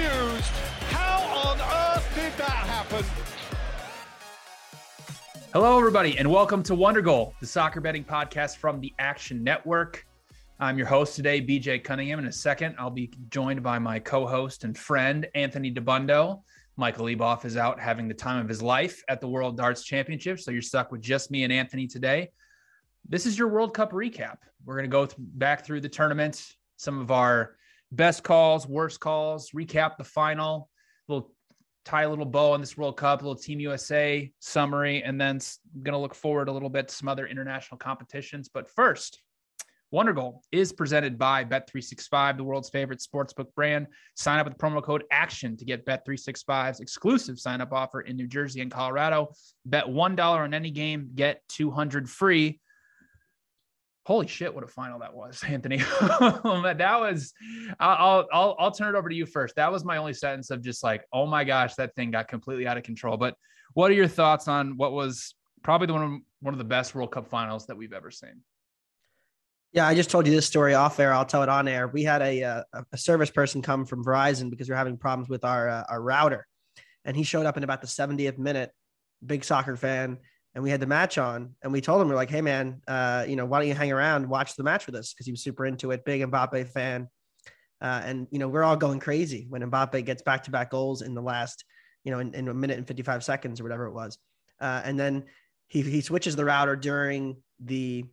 How on earth did that happen? Hello, everybody, and welcome to Wonder Goal, the soccer betting podcast from the Action Network. I'm your host today, BJ Cunningham. In a second, I'll be joined by my co-host and friend, Anthony Dabbundo. Michael Leboff is out having the time of his life at the World Darts Championship, so you're stuck with just me and Anthony today. This is your World Cup recap. We're going to go th- back through the tournament, some of our best calls, worst calls, recap the final, little tie a little bow on this World Cup, a little Team USA summary, and then going to look forward a little bit to some other international competitions. But first, Wonder Goal is presented by Bet365, the world's favorite sportsbook brand. Sign up with promo code ACTION to get Bet365's exclusive sign up offer in New Jersey and Colorado. Bet $1 on any game, get 200 free. Holy shit, what a final that was, Anthony. that was, I'll, I'll, I'll turn it over to you first. That was my only sentence of just like, oh my gosh, that thing got completely out of control. But what are your thoughts on what was probably the one of, one of the best World Cup finals that we've ever seen? Yeah, I just told you this story off air. I'll tell it on air. We had a a, a service person come from Verizon because we are having problems with our uh, our router, and he showed up in about the 70th minute. Big soccer fan, and we had the match on, and we told him we're like, "Hey man, uh, you know, why don't you hang around, watch the match with us?" Because he was super into it. Big Mbappe fan, uh, and you know, we're all going crazy when Mbappe gets back to back goals in the last, you know, in, in, a minute and 55 seconds or whatever it was, uh, and then he he switches the router during the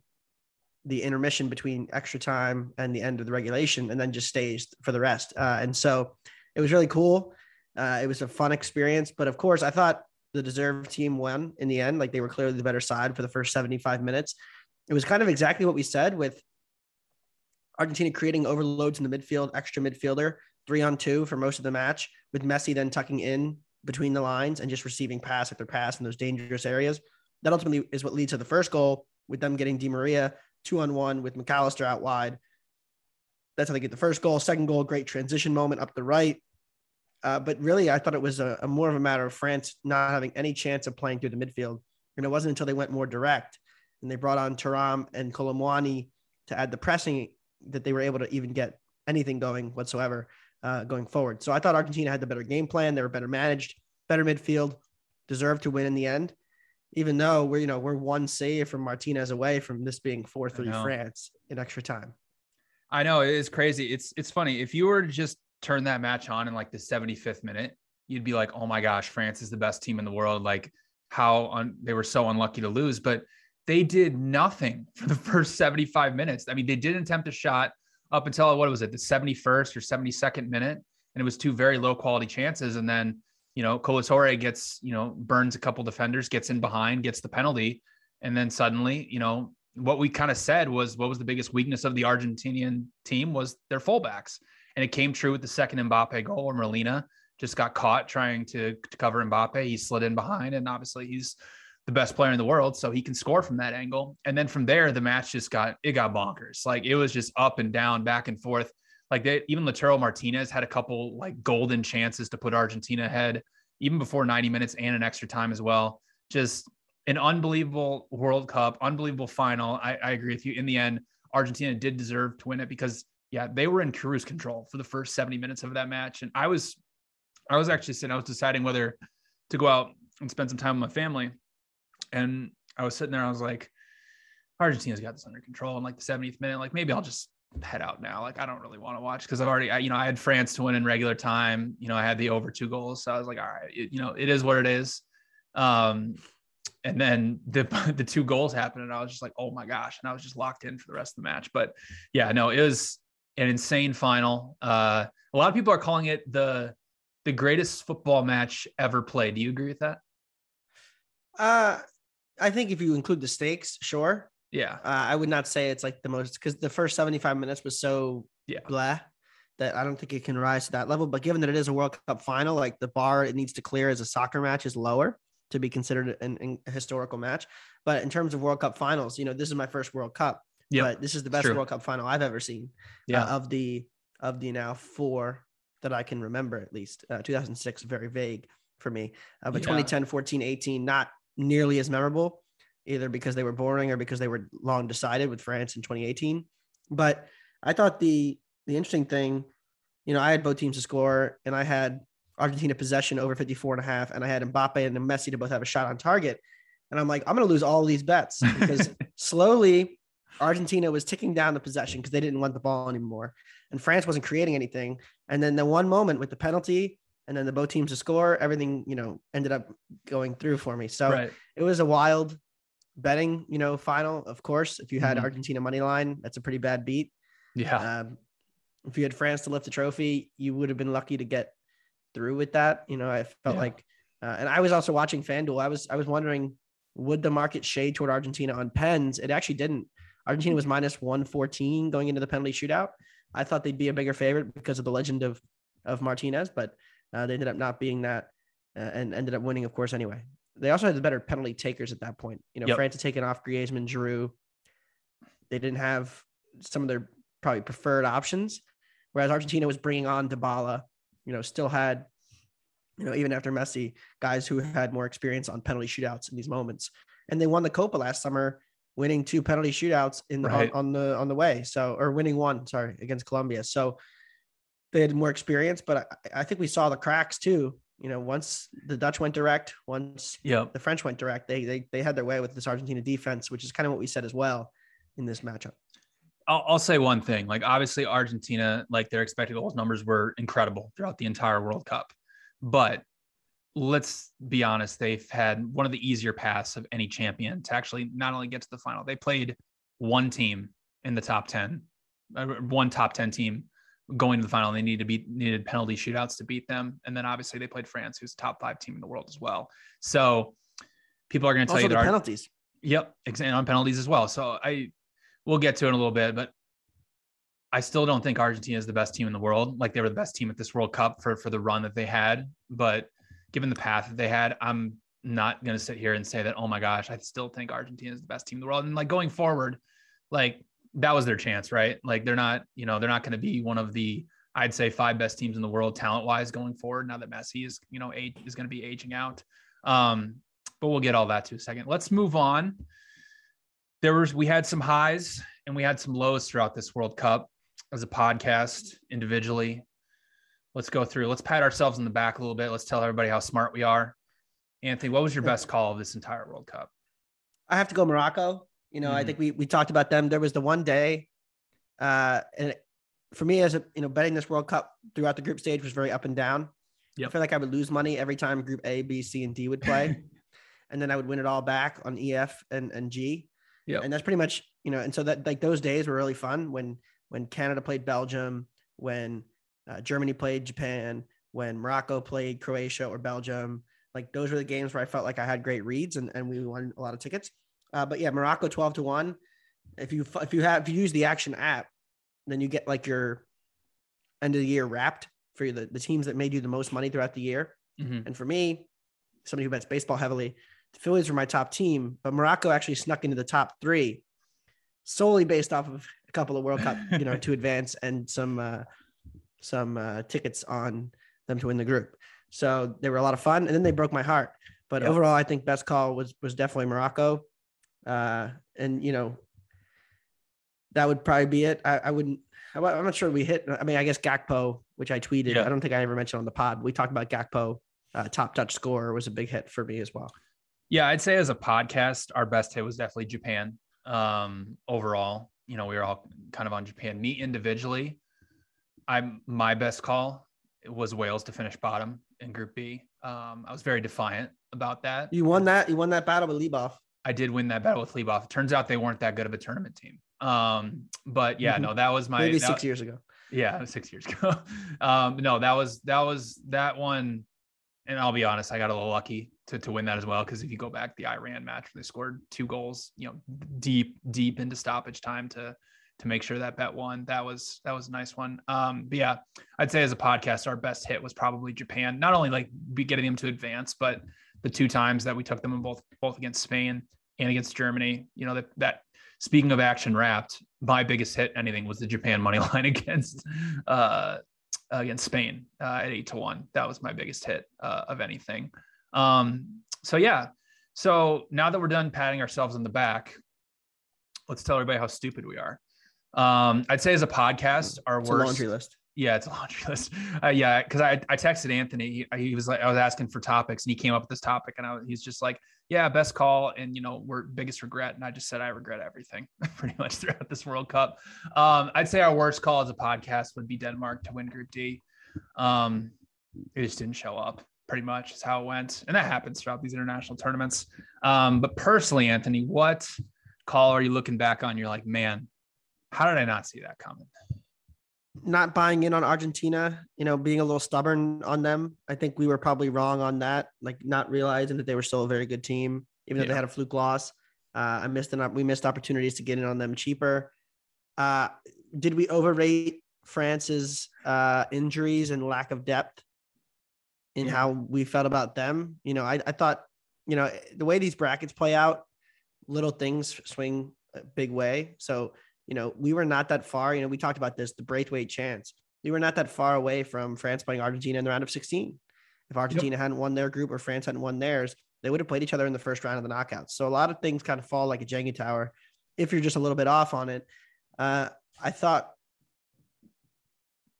the intermission between extra time and the end of the regulation and then just stays for the rest. Uh, and so it was really cool. Uh, it was a fun experience, but of course I thought the deserved team won in the end. Like they were clearly the better side for the first 75 minutes. It was kind of exactly what we said with Argentina creating overloads in the midfield, extra midfielder, three on two for most of the match with Messi then tucking in between the lines and just receiving pass after pass in those dangerous areas. That ultimately is what leads to the first goal with them getting Di Maria two on one with Mac Allister out wide. That's how they get the first goal. Second goal, great transition moment up the right. Uh, but really, I thought it was a, a, more of a matter of France not having any chance of playing through the midfield. And it wasn't until they went more direct and they brought on Thuram and Kolo Muani to add the pressing that they were able to even get anything going whatsoever uh, going forward. So I thought Argentina had the better game plan. They were better managed, better midfield, deserved to win in the end even though we're you know we're one save from Martinez away from this being four three France in extra time. I know it is crazy. It's it's funny if you were to just turn that match on in like the 75th minute, you'd be like, oh my gosh, France is the best team in the world. Like how un- they were so unlucky to lose, but they did nothing for the first 75 minutes. I mean, they did attempt a shot up until what was it, the 71st or 72nd minute, and it was two very low quality chances, and then you know, Colatore gets, you know, burns a couple defenders, gets in behind, gets the penalty. And then suddenly, you know, what we kind of said was what was the biggest weakness of the Argentinian team was their fullbacks. And it came true with the second Mbappe goal where Molina just got caught trying to, to cover Mbappe. He slid in behind, and obviously he's the best player in the world, so he can score from that angle. And then from there, the match just got it got bonkers. Like it was just up and down, back and forth. Like they even Lautaro Martinez had a couple like golden chances to put Argentina ahead, even before 90 minutes and an extra time as well. Just an unbelievable World Cup, unbelievable final. I, I agree with you. In the end, Argentina did deserve to win it because yeah, they were in cruise control for the first 70 minutes of that match. And I was I was actually sitting, I was deciding whether to go out and spend some time with my family. And I was sitting there, I was like, Argentina's got this under control in like the 70th minute. Like maybe I'll just head out now. Like I don't really want to watch because I've already, I, you know, I had France to win in regular time. You know, I had the over two goals, so I was like, all right, it, you know, it is what it is. Um, and then the the two goals happened, and I was just like, oh my gosh, and I was just locked in for the rest of the match. But yeah, no, it was an insane final. Uh, a lot of people are calling it the the greatest football match ever played. Do you agree with that? Uh, I think if you include the stakes, sure. Yeah. Uh, I would not say it's like the most because the first 75 minutes was so yeah. blah that I don't think it can rise to that level. But given that it is a World Cup final, like the bar it needs to clear as a soccer match is lower to be considered an, an, historical match. But in terms of World Cup finals, you know, this is my first World Cup. Yep. But this is the best True. World Cup final I've ever seen. Yeah. Uh, of the of the now four that I can remember at least. Uh, 2006 very vague for me. Uh, but Yeah. 2010, 14, 18 not nearly as memorable either because they were boring or because they were long decided with France in 2018. But I thought the the interesting thing, you know, I had both teams to score and I had Argentina possession over 54 and a half and I had Mbappe and Messi to both have a shot on target. And I'm like, I'm going to lose all these bets because slowly Argentina was ticking down the possession because they didn't want the ball anymore. And France wasn't creating anything. And then the one moment with the penalty and then the both teams to score, everything, you know, ended up going through for me. So right. it was a wild betting, you know, final. Of course, if you had Mhm. Argentina money line, that's a pretty bad beat. Yeah. Um, if you had France to lift the trophy, you would have been lucky to get through with that. You know, I felt Yeah. like, uh, and I was also watching FanDuel. I was I was wondering, would the market shade toward Argentina on pens? It actually didn't. Argentina was minus one fourteen going into the penalty shootout. I thought they'd be a bigger favorite because of the legend of of Martinez, but uh, they ended up not being that, uh, and ended up winning, of course. Anyway, they also had the better penalty takers at that point. You know, Yep. France had taken off Griezmann, Giroud. They didn't have some of their probably preferred options, whereas Argentina was bringing on Dybala. You know, still had, you know, even after Messi, guys who had more experience on penalty shootouts in these moments, and they won the Copa last summer, winning two penalty shootouts in Right. on, on the on the way. So, or winning one, sorry, against Colombia. So they had more experience, but I, I think we saw the cracks too. You know, once the Dutch went direct, once Yep. the French went direct, they they they had their way with this Argentina defense, which is kind of what we said as well in this matchup. I'll, I'll say one thing. Like obviously Argentina, like their expected goals numbers were incredible throughout the entire World Cup, but let's be honest, they've had one of the easier paths of any champion to actually not only get to the final. They played one team in the top ten, uh, one top ten team going to the final. They needed to beat needed penalty shootouts to beat them, and then obviously they played France, who's a top five team in the world as well. So people are going to tell Also you the that Ar- penalties. Yep, ex- and on penalties as well. So I we'll get to it in a little bit, but I still don't think Argentina is the best team in the world. Like they were the best team at this World Cup for for the run that they had, but given the path that they had, I'm not going to sit here and say that oh my gosh, I still think Argentina is the best team in the world. And like going forward, like that was their chance, right? Like they're not, you know, they're not going to be one of the I'd say five best teams in the world talent wise going forward. Now that Messi is, you know, age is going to be aging out. Um, but we'll get all that to a second. Let's move on. There was we had some highs and we had some lows throughout this World Cup as a podcast individually. Let's go through. Let's pat ourselves in the back a little bit. Let's tell everybody how smart we are. Anthony, what was your best call of this entire World Cup? I have to go Morocco. You know, I Mhm. think we we talked about them. There was the one day, uh, and for me as a you know betting this World Cup throughout the group stage was very up and down. Yep. I feel like I would lose money every time Group A, B, C, and D would play, and then I would win it all back on E, F, and and G. Yeah, And that's pretty much you know, and so that like those days were really fun when when Canada played Belgium, when uh, Germany played Japan, when Morocco played Croatia or Belgium. Like those were the games where I felt like I had great reads and, and we won a lot of tickets. Uh, but yeah, Morocco 12 to 1. If you if you have if you use the action app, then you get like your end of the year wrapped for the, the teams that made you the most money throughout the year. Mhm. And for me, somebody who bets baseball heavily, the Phillies were my top team, but Morocco actually snuck into the top three solely based off of a couple of World Cup, you know, to advance and some uh, some uh, tickets on them to win the group. So they were a lot of fun, and then they broke my heart. But Yeah. overall, I think best call was was definitely Morocco, uh, and you know that would probably be it. I, I wouldn't. I'm I'm not sure we hit. I mean, I guess Gakpo, which I tweeted. Yeah. I don't think I ever mentioned on the pod. We talked about Gakpo. Uh, top Dutch scorer was a big hit for me as well. Yeah, I'd say as a podcast, our best hit was definitely Japan. Um, overall, you know, we were all kind of on Japan. Me individually, I'm my best call was Wales to finish bottom in Group B. Um, I was very defiant about that. You won that. You won that battle with Leboff. I did win that battle with Leboff. It turns out they weren't that good of a tournament team. Um, but yeah, Mhm. no, that was my Maybe that- six years ago. yeah, six years ago. um, no, that was that was that one. And I'll be honest, I got a little lucky to, to win that as well. Because if you go back the Iran match, they scored two goals, you know, deep deep into stoppage time to to make sure that bet won. That was that was a nice one. Um, but yeah, I'd say as a podcast, our best hit was probably Japan. Not only like be getting them to advance, but the two times that we took them in both both against Spain and against Germany. You know that that speaking of action wrapped, my biggest hit anything was the Japan money line against uh against Spain uh, at eight to one. That was my biggest hit uh, of anything. Um, so yeah. So now that we're done patting ourselves on the back, let's tell everybody how stupid we are. Um, I'd say as a podcast, our It's worst laundry list. yeah, it's a laundry list. Uh, yeah, because I, I texted Anthony. He, he was like, I was asking for topics, and he came up with this topic, and I, was- he's just like, "Yeah, best call," and you know, we're biggest regret. And I just said I regret everything pretty much throughout this World Cup. Um, I'd say our worst call as a podcast would be Denmark to win Group D. Um, it just didn't show up. Pretty much is how it went, and that happens throughout these international tournaments. Um, but personally, Anthony, what call are you looking back on? You're like, man, how did I not see that coming? Not buying in on Argentina, you know, being a little stubborn on them. I think we were probably wrong on that, like not realizing that they were still a very good team, even though Yeah. they had a fluke loss. Uh, I missed an we missed opportunities to get in on them cheaper. Uh, did we overrate France's uh, injuries and lack of depth in Yeah. how we felt about them? You know, I, I thought, you know, the way these brackets play out, little things swing a big way. So, you know, we were not that far. You know, we talked about this, the Braithwaite chance. We were not that far away from France playing Argentina in the round of 16. If Argentina hadn't won their group or France hadn't won theirs, they would have played each other in the first round of the knockouts. So a lot of things kind of fall like a Jenga tower if you're just a little bit off on it. Uh, I thought,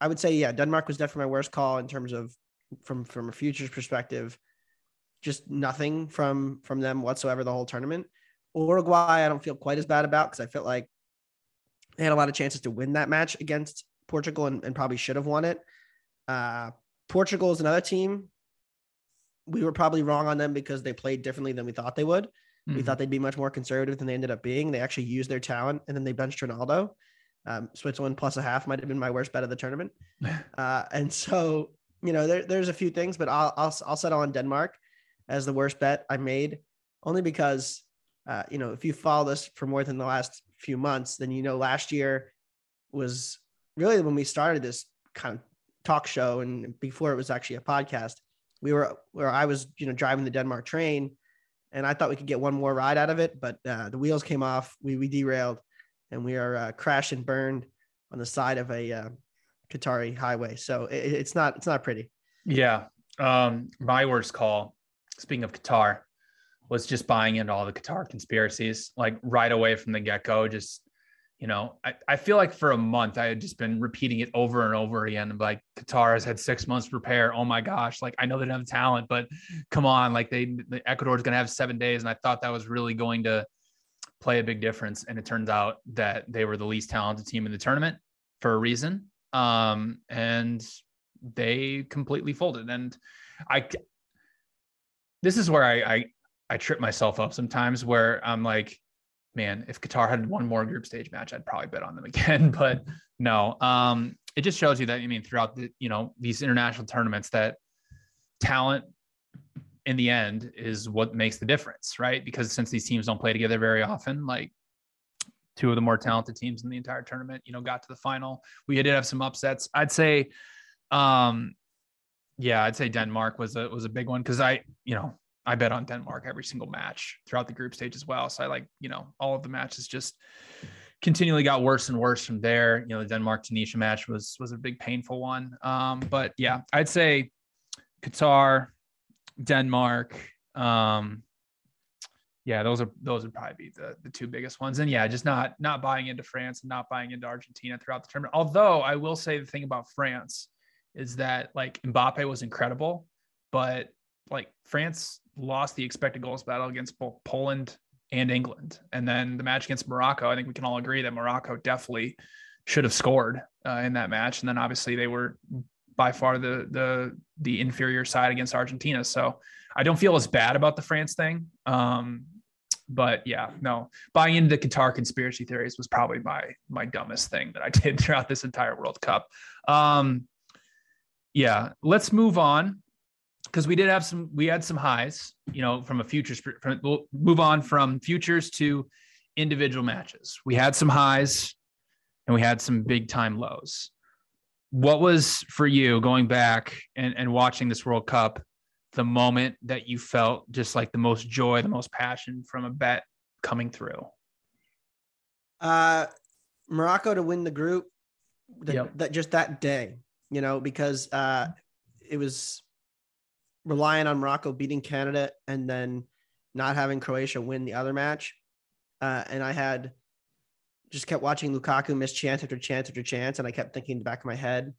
I would say, yeah, Denmark was definitely my worst call in terms of from from a futures perspective. Just nothing from from them whatsoever the whole tournament. Uruguay, I don't feel quite as bad about because I felt like they had a lot of chances to win that match against Portugal and, and probably should have won it. Uh, Portugal is another team. We were probably wrong on them because they played differently than we thought they would. We Mhm. thought they'd be much more conservative than they ended up being. They actually used their talent and then they benched Ronaldo. Um, Switzerland plus a half might have been my worst bet of the tournament. Uh, and so, you know, there, there's a few things, but I'll, I'll, I'll settle on Denmark as the worst bet I made only because, uh, you know, if you follow this for more than the last few months, then, you know, last year was really when we started this kind of talk show and before it was actually a podcast, we were where I was, you know, driving the Denmark train and I thought we could get one more ride out of it, but uh, the wheels came off. We, we derailed and we are uh, crashed and burned on the side of a uh, Qatari highway. So it, it's not, it's not pretty. Yeah. Um, my worst call, speaking of Qatar, was just buying into all the Qatar conspiracies, like right away from the get go. Just, you know, I, I feel like for a month I had just been repeating it over and over again. Like Qatar has had six months to prepare. Oh my gosh. Like I know they don't have talent, but come on. Like they, the Ecuador is going to have seven days. And I thought that was really going to play a big difference. And it turns out that they were the least talented team in the tournament for a reason. Um, and they completely folded. And I, this is where I, I, I trip myself up sometimes where I'm like, man, if Qatar had one more group stage match, I'd probably bet on them again. But no, um, it just shows you that I mean throughout the you know these international tournaments that talent in the end is what makes the difference, right? Because since these teams don't play together very often, like two of the more talented teams in the entire tournament, you know, got to the final. We did have some upsets. I'd say, um, yeah, I'd say Denmark was a was a big one because I, you know, I bet on Denmark every single match throughout the group stage as well. So I like, you know, all of the matches just continually got worse and worse from there. You know, the Denmark Tunisia match was was a big painful one. Um, but yeah, I'd say Qatar, Denmark, um, yeah, those are those would probably be the the two biggest ones. And yeah, just not not buying into France and not buying into Argentina throughout the tournament. Although I will say the thing about France is that like Mbappe was incredible, but like France lost the expected goals battle against both Poland and England. And then the match against Morocco, I think we can all agree that Morocco definitely should have scored uh, in that match. And then obviously they were by far the the the inferior side against Argentina. So I don't feel as bad about the France thing. Um, but yeah, no, buying into the Qatar conspiracy theories was probably my my dumbest thing that I did throughout this entire World Cup. Um, yeah, let's move on because we did have some we had some highs, you know, from a futures. From, we'll move on from futures to individual matches. We had some highs and we had some big time lows. What was for you going back and, and watching this World Cup? the moment that you felt just like the most joy, the most passion from a bet coming through? Uh, Morocco to win the group. The, yep. that just that day, you know, because uh, it was relying on Morocco beating Canada and then not having Croatia win the other match. Uh, and I had just kept watching Lukaku miss chance after chance after chance, and I kept thinking in the back of my head,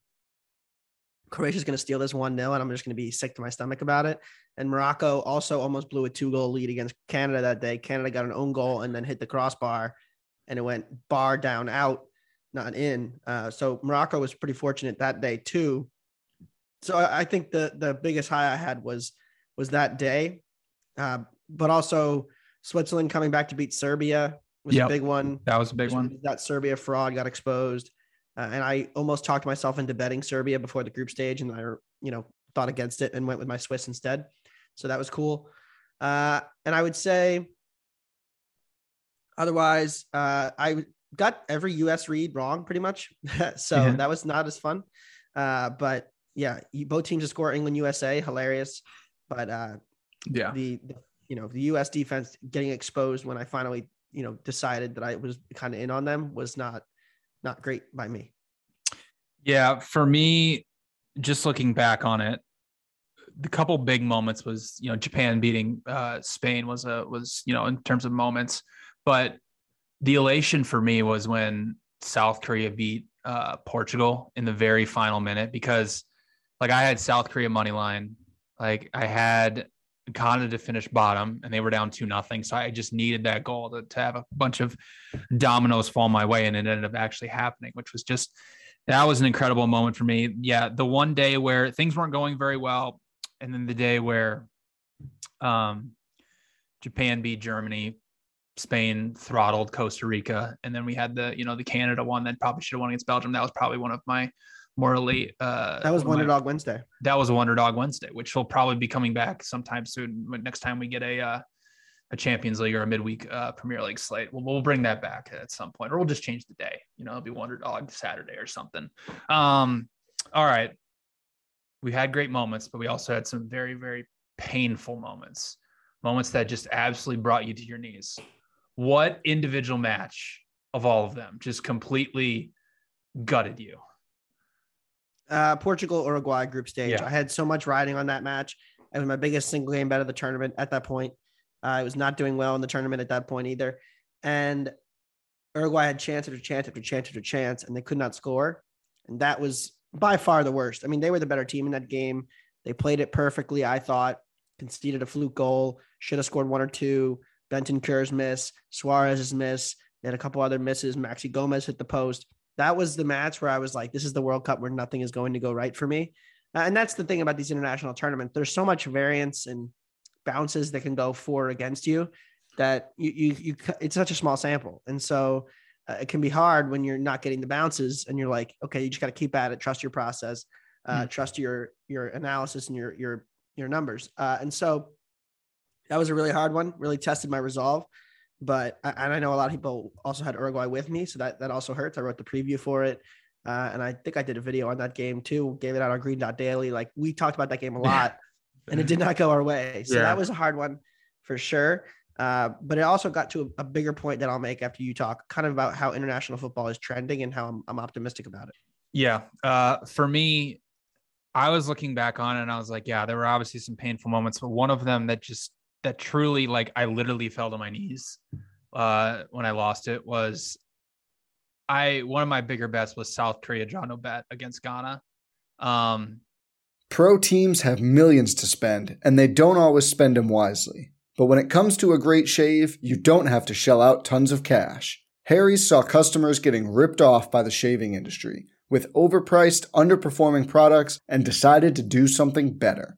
Croatia's going to steal this 1 0, and I'm just going to be sick to my stomach about it. And Morocco also almost blew a two goal lead against Canada that day. Canada got an own goal and then hit the crossbar, and it went bar down out, not in. Uh, so Morocco was pretty fortunate that day, too. So I, I, think the the biggest high I had was was that day, uh, but also Switzerland coming back to beat Serbia was yep. a big one. That was a big one. That Serbia fraud got exposed. Uh, and I almost talked myself into betting Serbia before the group stage, and I, you know, thought against it and went with my Swiss instead. So that was cool. Uh, and I would say, otherwise, uh, I got every US read wrong pretty much. so yeah. that was not as fun. Uh, but yeah, both teams to score England, USA, hilarious. But uh, yeah, the, the you know the U.S. defense getting exposed when I finally you know decided that I was kind of in on them was not not great by me. Yeah, for me, just looking back on it, the couple big moments was you know Japan beating uh, Spain was a was you know in terms of moments, but the elation for me was when South Korea beat uh, Portugal in the very final minute because like I had South Korea money line, like I had Canada to finish bottom and they were down two nothing. So I just needed that goal to, to have a bunch of dominoes fall my way. And it ended up actually happening, which was just, that was an incredible moment for me. Yeah. The one day where things weren't going very well. And then the day where um, Japan beat Germany, Spain throttled Costa Rica. And then we had the, you know, the Canada one that probably should have won against Belgium. That was probably one of my morally. Uh, that was Wonder Dog Wednesday. That was a Wonder Dog Wednesday, which will probably be coming back sometime soon. Next time we get a uh, a Champions League or a midweek uh, Premier League slate, we'll, we'll bring that back at some point, or we'll just change the day. You know, it'll be Wonder Dog Saturday or something. Um, all right, we had great moments, but we also had some very very painful moments, moments that just absolutely brought you to your knees. What individual match of all of them just completely gutted you? Uh, Portugal Uruguay group stage. Yeah. I had so much riding on that match. It was my biggest single game bet of the tournament at that point. Uh, I was not doing well in the tournament at that point either. And Uruguay had chance after chance after chance after chance, and they could not score. And that was by far the worst. I mean, they were the better team in that game. They played it perfectly, I thought. Conceded a fluke goal, should have scored one or two. Bentancur's miss, Suarez's miss. They had a couple other misses. Maxi Gomez hit the post that was the match where I was like, this is the World Cup where nothing is going to go right for me. And that's the thing about these international tournaments. There's so much variance and bounces that can go for or against you that you, you, you it's such a small sample. And so uh, it can be hard when you're not getting the bounces and you're like, okay, you just got to keep at it, trust your process, uh, mm. trust your your analysis and your your your numbers. Uh, and so that was a really hard one. Really tested my resolve. But and I know a lot of people also had Uruguay with me, so that that also hurts. I wrote the preview for it. Uh, and I think I did a video on that game too. Gave it out on Green Dot Daily. Like we talked about that game a lot, and it did not go our way. So yeah. that was a hard one for sure. Uh, but it also got to a, a, bigger point that I'll make after you talk, kind of about how international football is trending and how I'm, I'm optimistic about it. Yeah. Uh, for me, I was looking back on it and I was like, yeah, there were obviously some painful moments, but one of them that just that truly like I literally fell to my knees uh, when I lost it was I one of my bigger bets was South Korea no bet against Ghana. Um, Pro teams have millions to spend, and they don't always spend them wisely. But when it comes to a great shave, you don't have to shell out tons of cash. Harry's saw customers getting ripped off by the shaving industry with overpriced, underperforming products and decided to do something better.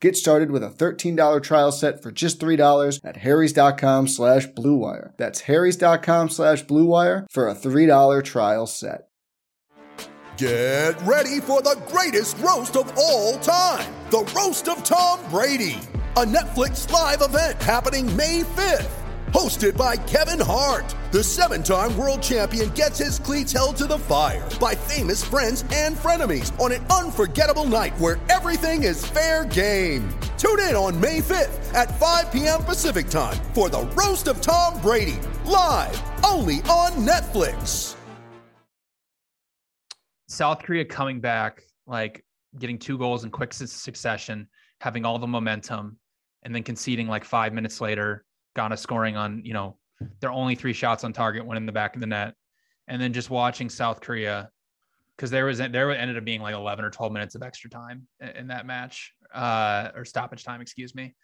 Get started with a $13 trial set for just $3 at harrys.com slash bluewire. That's harrys.com slash bluewire for a $3 trial set. Get ready for the greatest roast of all time, the Roast of Tom Brady, a Netflix live event happening May 5th hosted by Kevin Hart. The seven time world champion gets his cleats held to the fire by famous friends and frenemies on an unforgettable night where everything is fair game. Tune in on May 5th at 5 p.m. Pacific time for the Roast of Tom Brady, live only on Netflix. South Korea coming back, like getting two goals in quick succession, having all the momentum, and then conceding like five minutes later Ghana scoring on, you know, their only three shots on target went in the back of the net. And then just watching South Korea, because there was there ended up being like 11 or 12 minutes of extra time in that match, uh, or stoppage time, excuse me.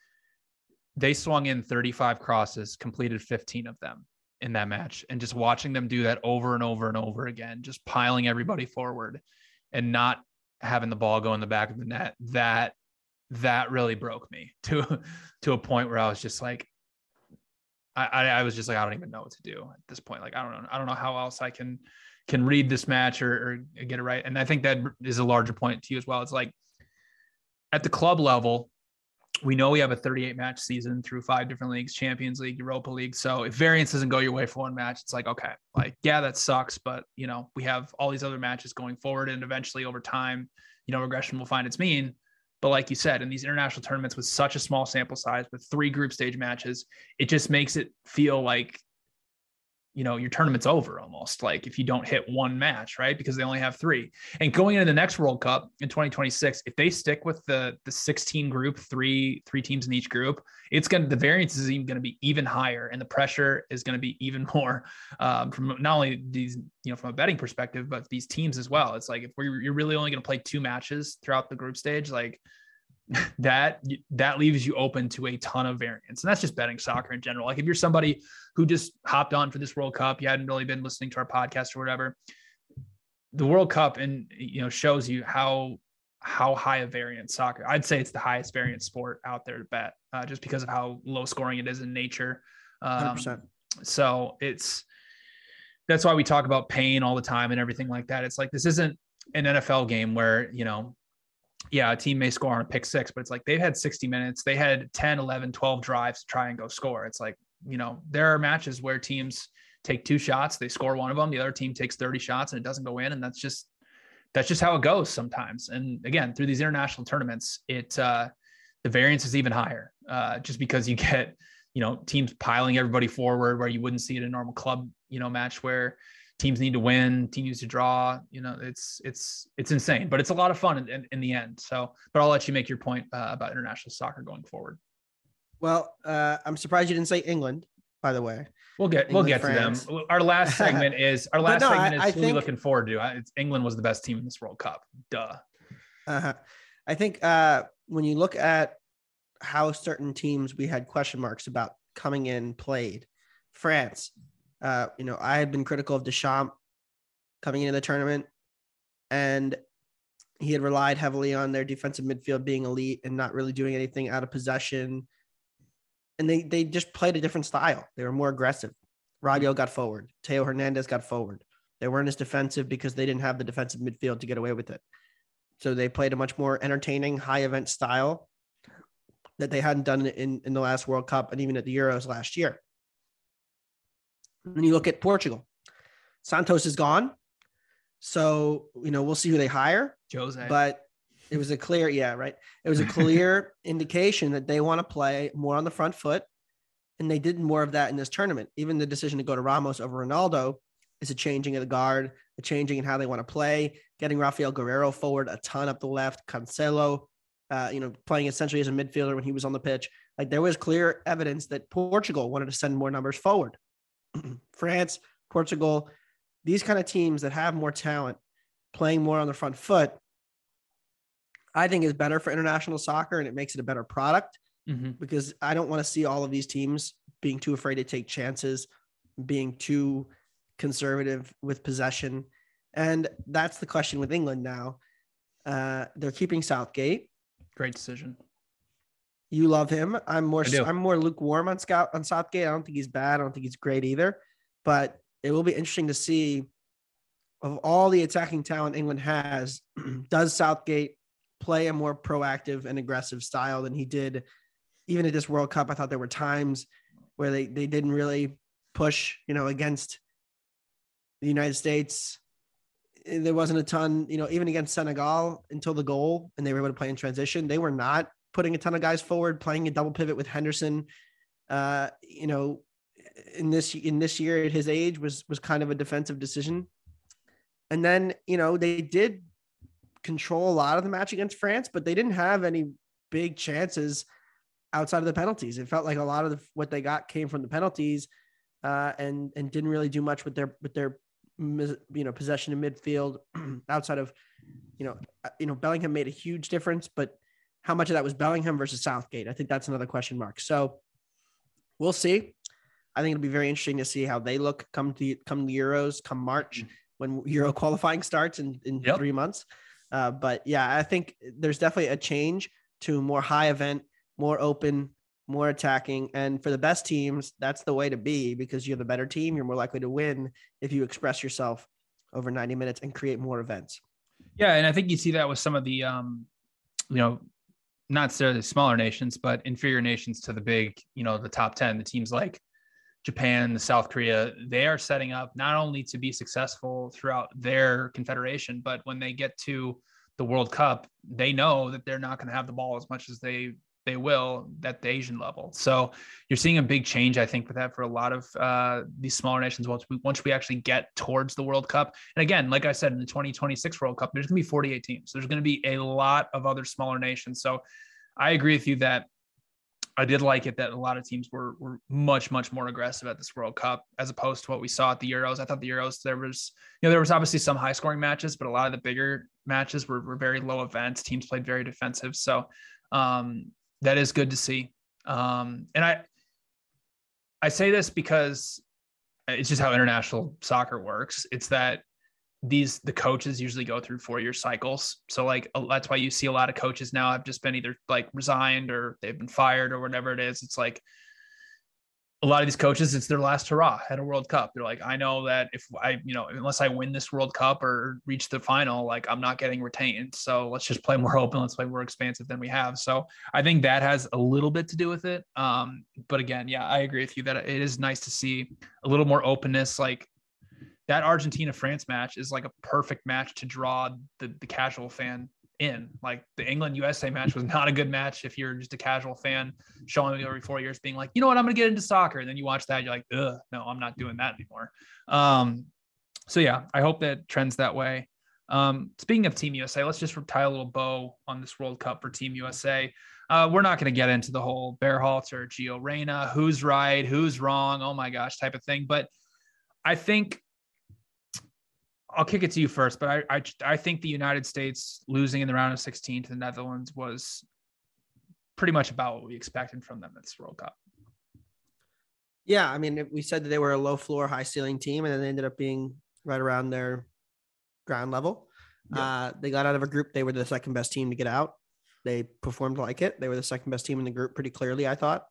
They swung in 35 crosses, completed 15 of them in that match. And just watching them do that over and over and over again, just piling everybody forward and not having the ball go in the back of the net, that that really broke me to to a point where I was just like, I, I was just like, I don't even know what to do at this point. Like, I don't know. I don't know how else I can, can read this match or, or get it right. And I think that is a larger point to you as well. It's like at the club level, we know we have a 38 match season through five different leagues, Champions League, Europa League. So if variance doesn't go your way for one match, it's like, okay, like, yeah, that sucks. But, you know, we have all these other matches going forward and eventually over time, you know, regression will find its mean. But like you said, in these international tournaments with such a small sample size, with three group stage matches, it just makes it feel like, you know, your tournament's over almost. Like if you don't hit one match, right? Because they only have three. And going into the next World Cup in 2026, if they stick with the the 16 group, three three teams in each group, it's gonna the variance is even gonna be even higher, and the pressure is gonna be even more um, from not only these you know from a betting perspective, but these teams as well. It's like if you're really only gonna play two matches throughout the group stage, like that that leaves you open to a ton of variance and that's just betting soccer in general. Like if you're somebody who just hopped on for this world cup you hadn't really been listening to our podcast or whatever the world cup and you know shows you how how high a variance soccer i'd say it's the highest variance sport out there to bet uh, just because of how low scoring it is in nature. Um, so it's that's why we talk about pain all the time and everything like that. It's like this isn't an nfl game where you know yeah, a team may score on a pick six, but it's like they've had 60 minutes. They had 10, 11, 12 drives to try and go score. It's like, you know, there are matches where teams take two shots, they score one of them, the other team takes 30 shots and it doesn't go in. And that's just, that's just how it goes sometimes. And again, through these international tournaments, it, uh, the variance is even higher uh, just because you get, you know, teams piling everybody forward where you wouldn't see it in a normal club you know, match where teams need to win, teams to draw. You know, it's it's it's insane, but it's a lot of fun in, in, in the end. So, but I'll let you make your point uh, about international soccer going forward. Well, uh, I'm surprised you didn't say England. By the way, we'll get England, we'll get France. to them. Our last segment is our last no, segment is I, I think, looking forward to. It's England was the best team in this World Cup. Duh. Uh-huh. I think uh, when you look at how certain teams we had question marks about coming in played, France, uh, you know, I had been critical of Deschamps coming into the tournament, and he had relied heavily on their defensive midfield being elite and not really doing anything out of possession. And they they just played a different style. They were more aggressive. Rabiot got forward. Theo Hernandez got forward. They weren't as defensive because they didn't have the defensive midfield to get away with it. So they played a much more entertaining, high event style that they hadn't done in, in the last World Cup and even at the Euros last year. And you look at Portugal. Santos is gone. So, you know, we'll see who they hire. Jose. But it was a clear, yeah, right. It was a clear indication that they want to play more on the front foot. And they did more of that in this tournament. Even the decision to go to Ramos over Ronaldo is a changing of the guard, a changing in how they want to play, getting Rafael Guerreiro forward a ton up the left, Cancelo, uh, you know, playing essentially as a midfielder when he was on the pitch. Like there was clear evidence that Portugal wanted to send more numbers forward. France, Portugal, these kind of teams that have more talent playing more on the front foot, I think is better for international soccer and it makes it a better product mm-hmm. because I don't want to see all of these teams being too afraid to take chances, being too conservative with possession. And that's the question with England now. Uh, they're keeping Southgate. Great decision. You love him. I'm more I'm more lukewarm on Scout on Southgate. I don't think he's bad. I don't think he's great either. But it will be interesting to see of all the attacking talent England has, does Southgate play a more proactive and aggressive style than he did even at this World Cup? I thought there were times where they, they didn't really push, you know, against the United States. There wasn't a ton, you know, even against Senegal until the goal and they were able to play in transition. They were not putting a ton of guys forward, playing a double pivot with Henderson. Uh, you know, in this in this year at his age was was kind of a defensive decision. And then, you know, they did control a lot of the match against France, but they didn't have any big chances outside of the penalties. It felt like a lot of the, what they got came from the penalties, uh, and and didn't really do much with their with their you know possession in midfield outside of you know uh, you know Bellingham made a huge difference, but how much of that was Bellingham versus Southgate? I think that's another question mark. So we'll see. I think it'll be very interesting to see how they look come to come the Euros come March mm-hmm. when Euro qualifying starts in in yep. three months. Uh, but yeah, I think there's definitely a change to more high event, more open, more attacking. And for the best teams, that's the way to be because you're the better team. You're more likely to win if you express yourself over 90 minutes and create more events. Yeah. And I think you see that with some of the, um, you know, not necessarily smaller nations, but inferior nations to the big, you know, the top 10, the teams like Japan, the South Korea, they are setting up not only to be successful throughout their confederation, but when they get to the World Cup, they know that they're not going to have the ball as much as they they will at the Asian level. So you're seeing a big change, I think, with that for a lot of uh, these smaller nations once we once we actually get towards the World Cup. And again, like I said, in the 2026 World Cup, there's going to be 48 teams. There's going to be a lot of other smaller nations. So I agree with you that I did like it that a lot of teams were were much much more aggressive at this World Cup as opposed to what we saw at the Euros. I thought the Euros there was you know there was obviously some high scoring matches, but a lot of the bigger matches were, were very low events. Teams played very defensive, so um, that is good to see. Um, and I I say this because it's just how international soccer works. It's that these the coaches usually go through four year cycles. So like that's why you see a lot of coaches now have just been either like resigned or they've been fired or whatever it is. It's like a lot of these coaches, it's their last hurrah at a World Cup. They're like, I know that if I, you know, unless I win this World Cup or reach the final, like I'm not getting retained. So let's just play more open. Let's play more expansive than we have. So I think that has a little bit to do with it. Um, but again, yeah, I agree with you that it is nice to see a little more openness. Like that Argentina France match is like a perfect match to draw the, the casual fan in. Like the England USA match was not a good match if you're just a casual fan showing me every four years being like, you know what, I'm gonna get into soccer. And then you watch that, you're like, ugh, no, I'm not doing that anymore. Um, so yeah, I hope that trends that way. Um, speaking of Team USA, let's just tie a little bow on this World Cup for Team USA. Uh, we're not going to get into the whole Berhalter, Gio Reyna, who's right, who's wrong, oh my gosh, type of thing. But I think I'll kick it to you first, but I, I, I think the United States losing in the round of 16 to the Netherlands was pretty much about what we expected from them at this World Cup. Yeah, I mean, we said that they were a low floor, high ceiling team, and then they ended up being right around their ground level. Yep. Uh, they got out of a group; they were the second best team to get out. They performed like it. They were the second best team in the group, pretty clearly. I thought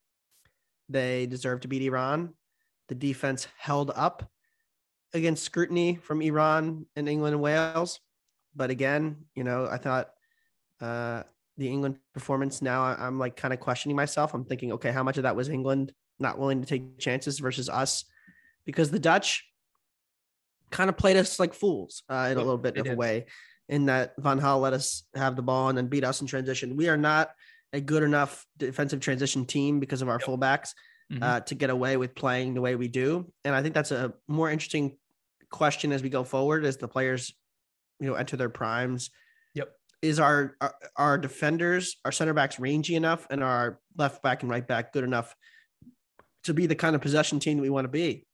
they deserved to beat Iran. The defense held up against scrutiny from Iran and England and Wales. But again, you know, I thought uh, the England performance now I'm like kind of questioning myself. I'm thinking, okay, how much of that was England not willing to take chances versus us? Because the Dutch kind of played us like fools uh, in a little bit of a way, in that Van Gaal let us have the ball and then beat us in transition. We are not a good enough defensive transition team because of our yep. fullbacks. Mm-hmm. Uh, to get away with playing the way we do. And I think that's a more interesting question as we go forward as the players, you know, enter their primes. Yep. Is our, our, our defenders, our center backs rangy enough and our left back and right back good enough to be the kind of possession team that we want to be?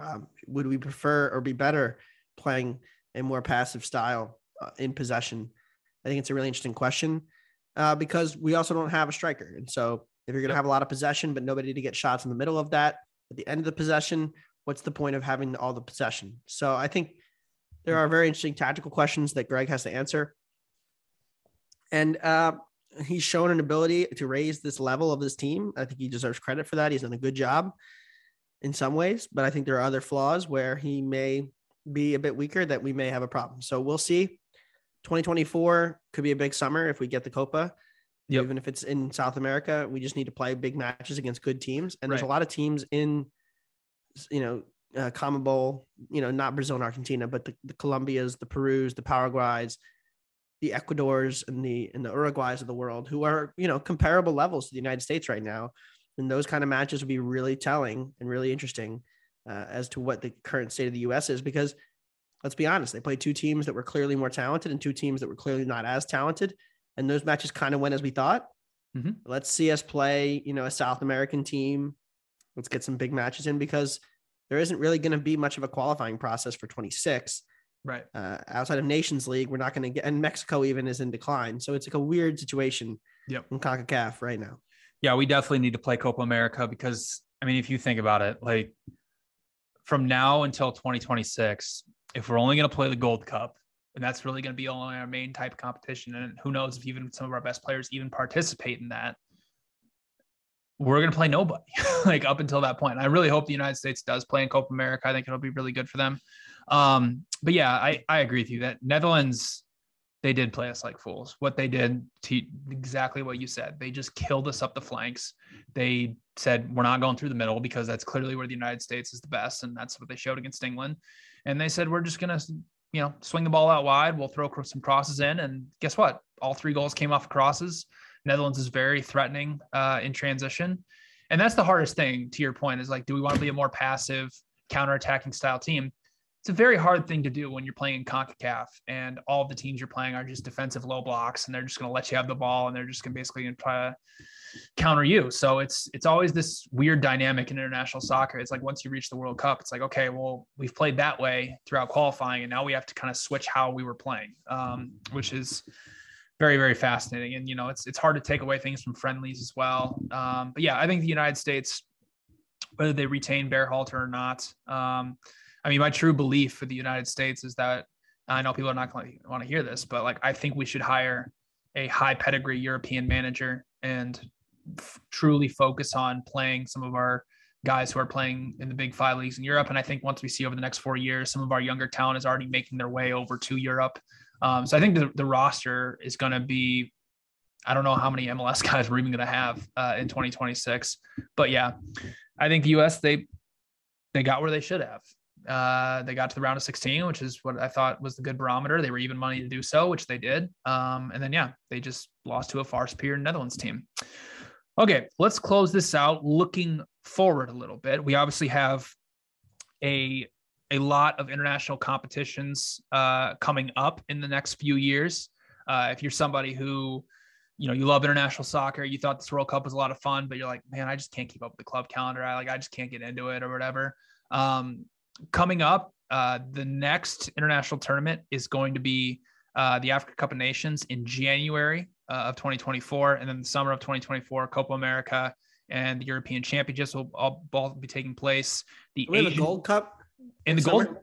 Um, would we prefer or be better playing a more passive style uh, in possession? I think it's a really interesting question uh, because we also don't have a striker. And so if you're going to have a lot of possession, but nobody to get shots in the middle of that, at the end of the possession, what's the point of having all the possession? So I think there are very interesting tactical questions that Greg has to answer. And uh, he's shown an ability to raise this level of this team. I think he deserves credit for that. He's done a good job in some ways, but I think there are other flaws where he may be a bit weaker that we may have a problem. So we'll see. 2024 could be a big summer if we get the Copa. Yep. Even if it's in South America, we just need to play big matches against good teams. And right. there's a lot of teams in you know, uh, Bowl. you know, not Brazil and Argentina, but the, the Colombias, the Perus, the Paraguays, the Ecuadors, and the and the Uruguays of the world, who are you know comparable levels to the United States right now, and those kind of matches would be really telling and really interesting uh, as to what the current state of the U.S. is. Because let's be honest, they played two teams that were clearly more talented and two teams that were clearly not as talented, and those matches kind of went as we thought. Mm-hmm. Let's see us play, you know, a South American team Let's get some big matches in because there isn't really going to be much of a qualifying process for 26. Right. Uh, outside of Nations League, we're not going to get, and Mexico even is in decline. So it's like a weird situation yep. in CONCACAF right now. Yeah, we definitely need to play Copa America because, I mean, if you think about it, like from now until 2026, if we're only going to play the Gold Cup, and that's really going to be only our main type of competition, and who knows if even some of our best players even participate in that, we're going to play nobody like up until that point. I really hope the United States does play in Copa America. I think it'll be really good for them. Um, but yeah, I, I agree with you that Netherlands, they did play us like fools. What they did to exactly what you said, they just killed us up the flanks. They said, we're not going through the middle because that's clearly where the United States is the best. And that's what they showed against England. And they said, we're just going to, you know, swing the ball out wide. We'll throw some crosses in. And guess what? All three goals came off crosses. Netherlands is very threatening uh, in transition. And that's the hardest thing to your point is like, do we want to be a more passive counter-attacking style team? It's a very hard thing to do when you're playing in CONCACAF and all the teams you're playing are just defensive low blocks and they're just going to let you have the ball and they're just going to basically try to counter you. So it's it's always this weird dynamic in international soccer. It's like once you reach the World Cup, it's like okay, well we've played that way throughout qualifying, and now we have to kind of switch how we were playing, um, which is very very fascinating and you know it's it's hard to take away things from friendlies as well um, but yeah i think the united states whether they retain Berhalter or not um, i mean my true belief for the united states is that i know people are not going to want to hear this but like i think we should hire a high pedigree european manager and truly focus on playing some of our guys who are playing in the big five leagues in Europe. And I think once we see over the next four years, some of our younger talent is already making their way over to Europe. Um, so I think the, the roster is going to be, I don't know how many MLS guys we're even going to have uh, in 2026, but yeah, I think the U.S. they they got where they should have. Uh, they got to the round of 16, which is what I thought was the good barometer. They were even money to do so, which they did. Um, and then, yeah, they just lost to a far superior Netherlands team. Okay, let's close this out looking forward a little bit. We obviously have a a lot of international competitions uh, coming up in the next few years. Uh, if you're somebody who you know you love international soccer you thought this world cup was a lot of fun but you're like man i just can't keep up with the club calendar i like i just can't get into it or whatever um, coming up uh, the next international tournament is going to be uh, the africa cup of nations in january uh, of 2024 and then the summer of 2024 copa america and the european championships will all both be taking place the we have a gold cup and the summer? gold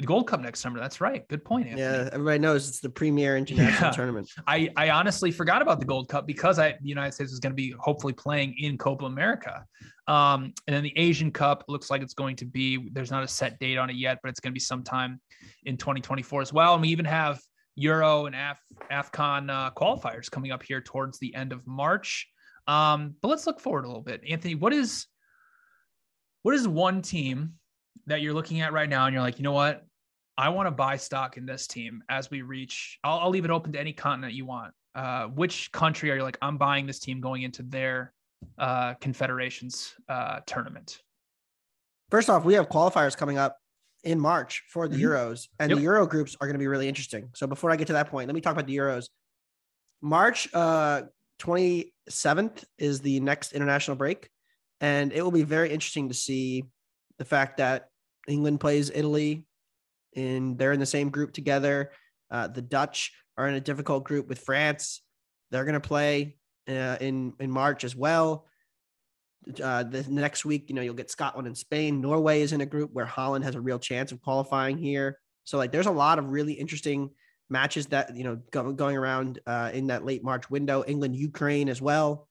the Gold Cup next summer. That's right. Good point. Anthony. Yeah, everybody knows it's the premier international Yeah. tournament. I, I honestly forgot about the Gold Cup because I the United States was going to be hopefully playing in Copa America. Um, and then the Asian Cup looks like it's going to be there's not a set date on it yet, but it's going to be sometime in 2024 as well. And we even have Euro and Af, AFCON uh, qualifiers coming up here towards the end of March. Um, but let's look forward a little bit. Anthony, what is what is one team that you're looking at right now and you're like, you know what? I want to buy stock in this team as we reach. I'll, I'll leave it open to any continent you want. Uh, which country are you like? I'm buying this team going into their uh, confederations uh, tournament. First off, we have qualifiers coming up in March for the Mhm. Euros, and Yep. the Euro groups are going to be really interesting. So before I get to that point, let me talk about the Euros. March uh, 27th is the next international break, and it will be very interesting to see the fact that England plays Italy, and they're in the same group together. Uh, the Dutch are in a difficult group with France. They're going to play uh, in in March as well uh, the next week, you know, you'll get Scotland and Spain. Norway is in a group where Haaland has a real chance of qualifying here. So, like, there's a lot of really interesting matches that you know go, going around uh, in that late March window. England, Ukraine as well.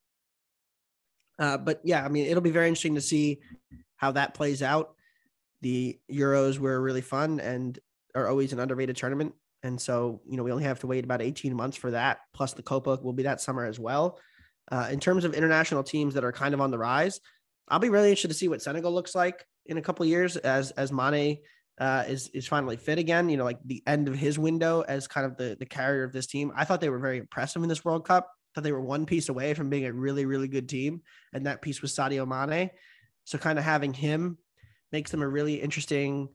Uh, but yeah, I mean, it'll be very interesting to see how that plays out. The Euros were really fun and are always an underrated tournament. And so, you know, we only have to wait about 18 months for that. Plus, the Copa will be that summer as well. Uh, in terms of international teams that are kind of on the rise, I'll be really interested to see what Senegal looks like in a couple of years as as Mane uh, is is finally fit again. You know, like the end of his window as kind of the the carrier of this team. I thought they were very impressive in this World Cup. Thought they were one piece away from being a really really good team, and that piece was Sadio Mane. So kind of having him makes them a really interesting,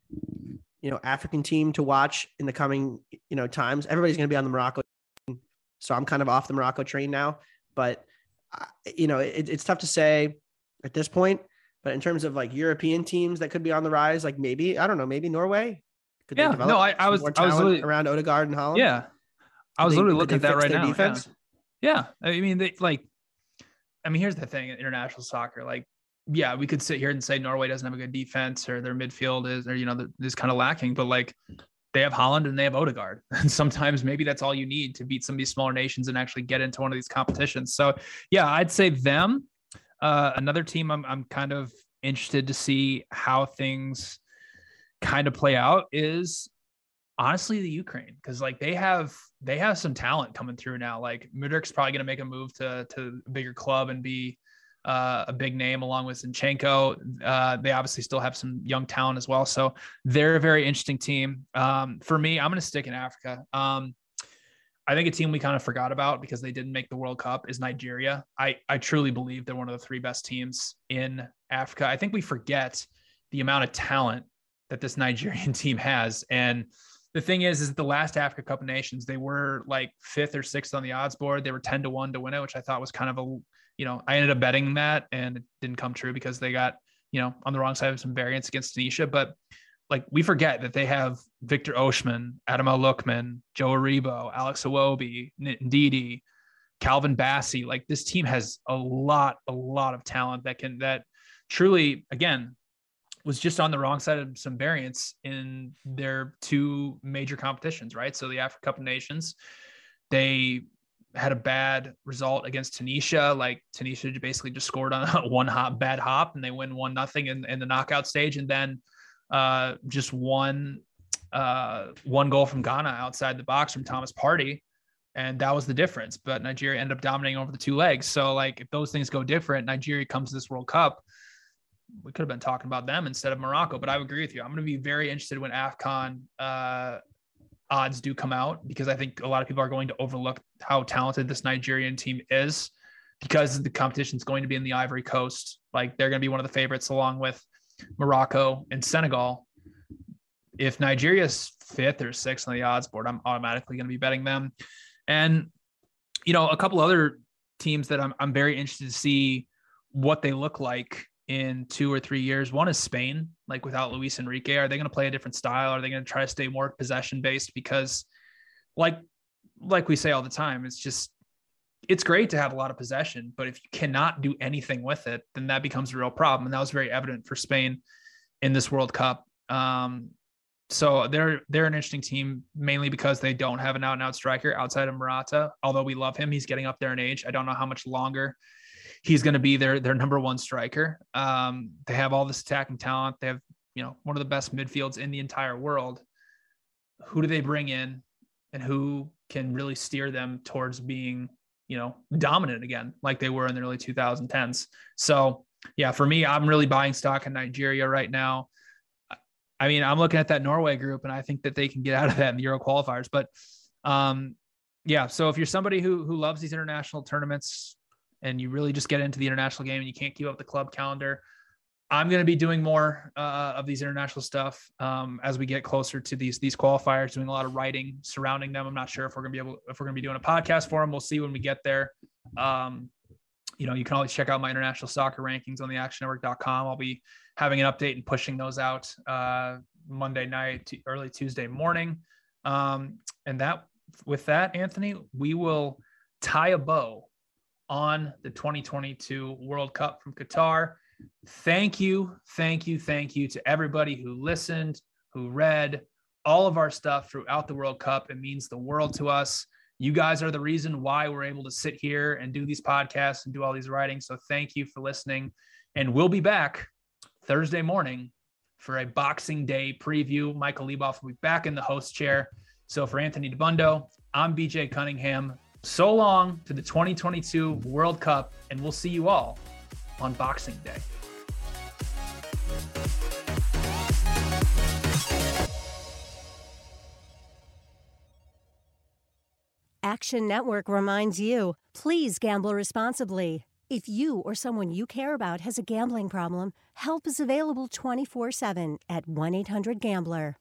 you know, African team to watch in the coming you know times. Everybody's going to be on the Morocco, so I'm kind of off the Morocco train now. But you know, it, it's tough to say at this point. But in terms of like European teams that could be on the rise, like maybe I don't know, maybe Norway. Could Yeah, no, I- I was- I was around Odegaard and Haaland. Yeah, I was they- literally looking at that right now. Yeah. Defense? Yeah, I mean, they like. I mean, here's the thing: international soccer, like, yeah, we could sit here and say Norway doesn't have a good defense, or their midfield is, or you know, is kind of lacking. But like, they have Haaland and they have Odegaard, and sometimes maybe that's all you need to beat some of these smaller nations and actually get into one of these competitions. So, yeah, I'd say them. Uh, another team, I'm I'm kind of interested to see how things kind of play out is honestly the Ukraine because like they have they have some talent coming through now. Like Mudryk's probably going to make a move to to a bigger club and be uh, a big name along with Zinchenko. Uh, they obviously still have some young talent as well, so they're a very interesting team. Um, for me, I'm going to stick in Africa. Um, I think a team we kind of forgot about because they didn't make the World Cup is Nigeria. I I truly believe they're one of the three best teams in Africa. I think we forget the amount of talent that this Nigerian team has and the thing is, is the last Africa Cup of Nations, they were like fifth or sixth on the odds board. They were 10 to one to win it, which I thought was kind of a, you know, I ended up betting that and it didn't come true because they got, you know, on the wrong side of some variance against Tunisia. But like we forget that they have Victor Osimhen, Adam Lookman, Joe Aribo, Alex Iwobi, Ndidi, Calvin Bassey. Like this team has a lot, a lot of talent that can, that truly, again, was just on the wrong side of some variance in their two major competitions, right? So the Africa Cup of Nations, they had a bad result against Tunisia. Like Tunisia basically just scored on one hop bad hop and they win one nothing in, in the knockout stage and then uh, just one uh, one goal from Ghana outside the box from Thomas Partey. And that was the difference. But Nigeria ended up dominating over the two legs. So like if those things go different, Nigeria comes to this World Cup we could have been talking about them instead of Morocco. But I agree with you. I'm going to be very interested when AFCON uh, odds do come out because I think a lot of people are going to overlook how talented this Nigerian team is because the competition is going to be in the Ivory Coast. Like they're going to be one of the favorites along with Morocco and Senegal. If Nigeria's fifth or sixth on the odds board, I'm automatically going to be betting them. And you know, a couple other teams that I'm I'm very interested to see what they look like in two or three years. One is Spain, like without Luis Enrique. Are they going to play a different style? Are they going to try to stay more possession based? Because, like, like we say all the time, it's just it's great to have a lot of possession, but if you cannot do anything with it, then that becomes a real problem. And that was very evident for Spain in this World Cup. Um, so they're they're an interesting team mainly because they don't have an out and out striker outside of Morata. Although we love him, he's getting up there in age. I don't know how much longer he's going to be their their number one striker. Um, they have all this attacking talent. They have you know one of the best midfields in the entire world. Who do they bring in, and who can really steer them towards being you know dominant again like they were in the early 2010s? So yeah, for me, I'm really buying stock in Nigeria right now. I mean, I'm looking at that Norway group, and I think that they can get out of that in the Euro qualifiers. But um, yeah, so if you're somebody who who loves these international tournaments and you really just get into the international game and you can't keep up the club calendar, I'm going to be doing more uh, of these international stuff um, as we get closer to these these qualifiers. Doing a lot of writing surrounding them. I'm not sure if we're going to be able if we're going to be doing a podcast for them. We'll see when we get there. Um, you know, you can always check out my international soccer rankings on the actionnetwork.com. I'll be having an update and pushing those out uh, Monday night, to early Tuesday morning. Um, and that, with that, Anthony, we will tie a bow on the 2022 World Cup from Qatar. Thank you, thank you, thank you to everybody who listened, who read all of our stuff throughout the World Cup. It means the world to us. You guys are the reason why we're able to sit here and do these podcasts and do all these writings. So thank you for listening. And we'll be back Thursday morning for a Boxing Day preview. Michael Leboff will be back in the host chair. So for Anthony Dabbundo, I'm BJ Cunningham. So long to the 2022 World Cup, and we'll see you all on Boxing Day. Action Network reminds you please gamble responsibly. If you or someone you care about has a gambling problem, help is available 24 7 at 1 800 Gambler.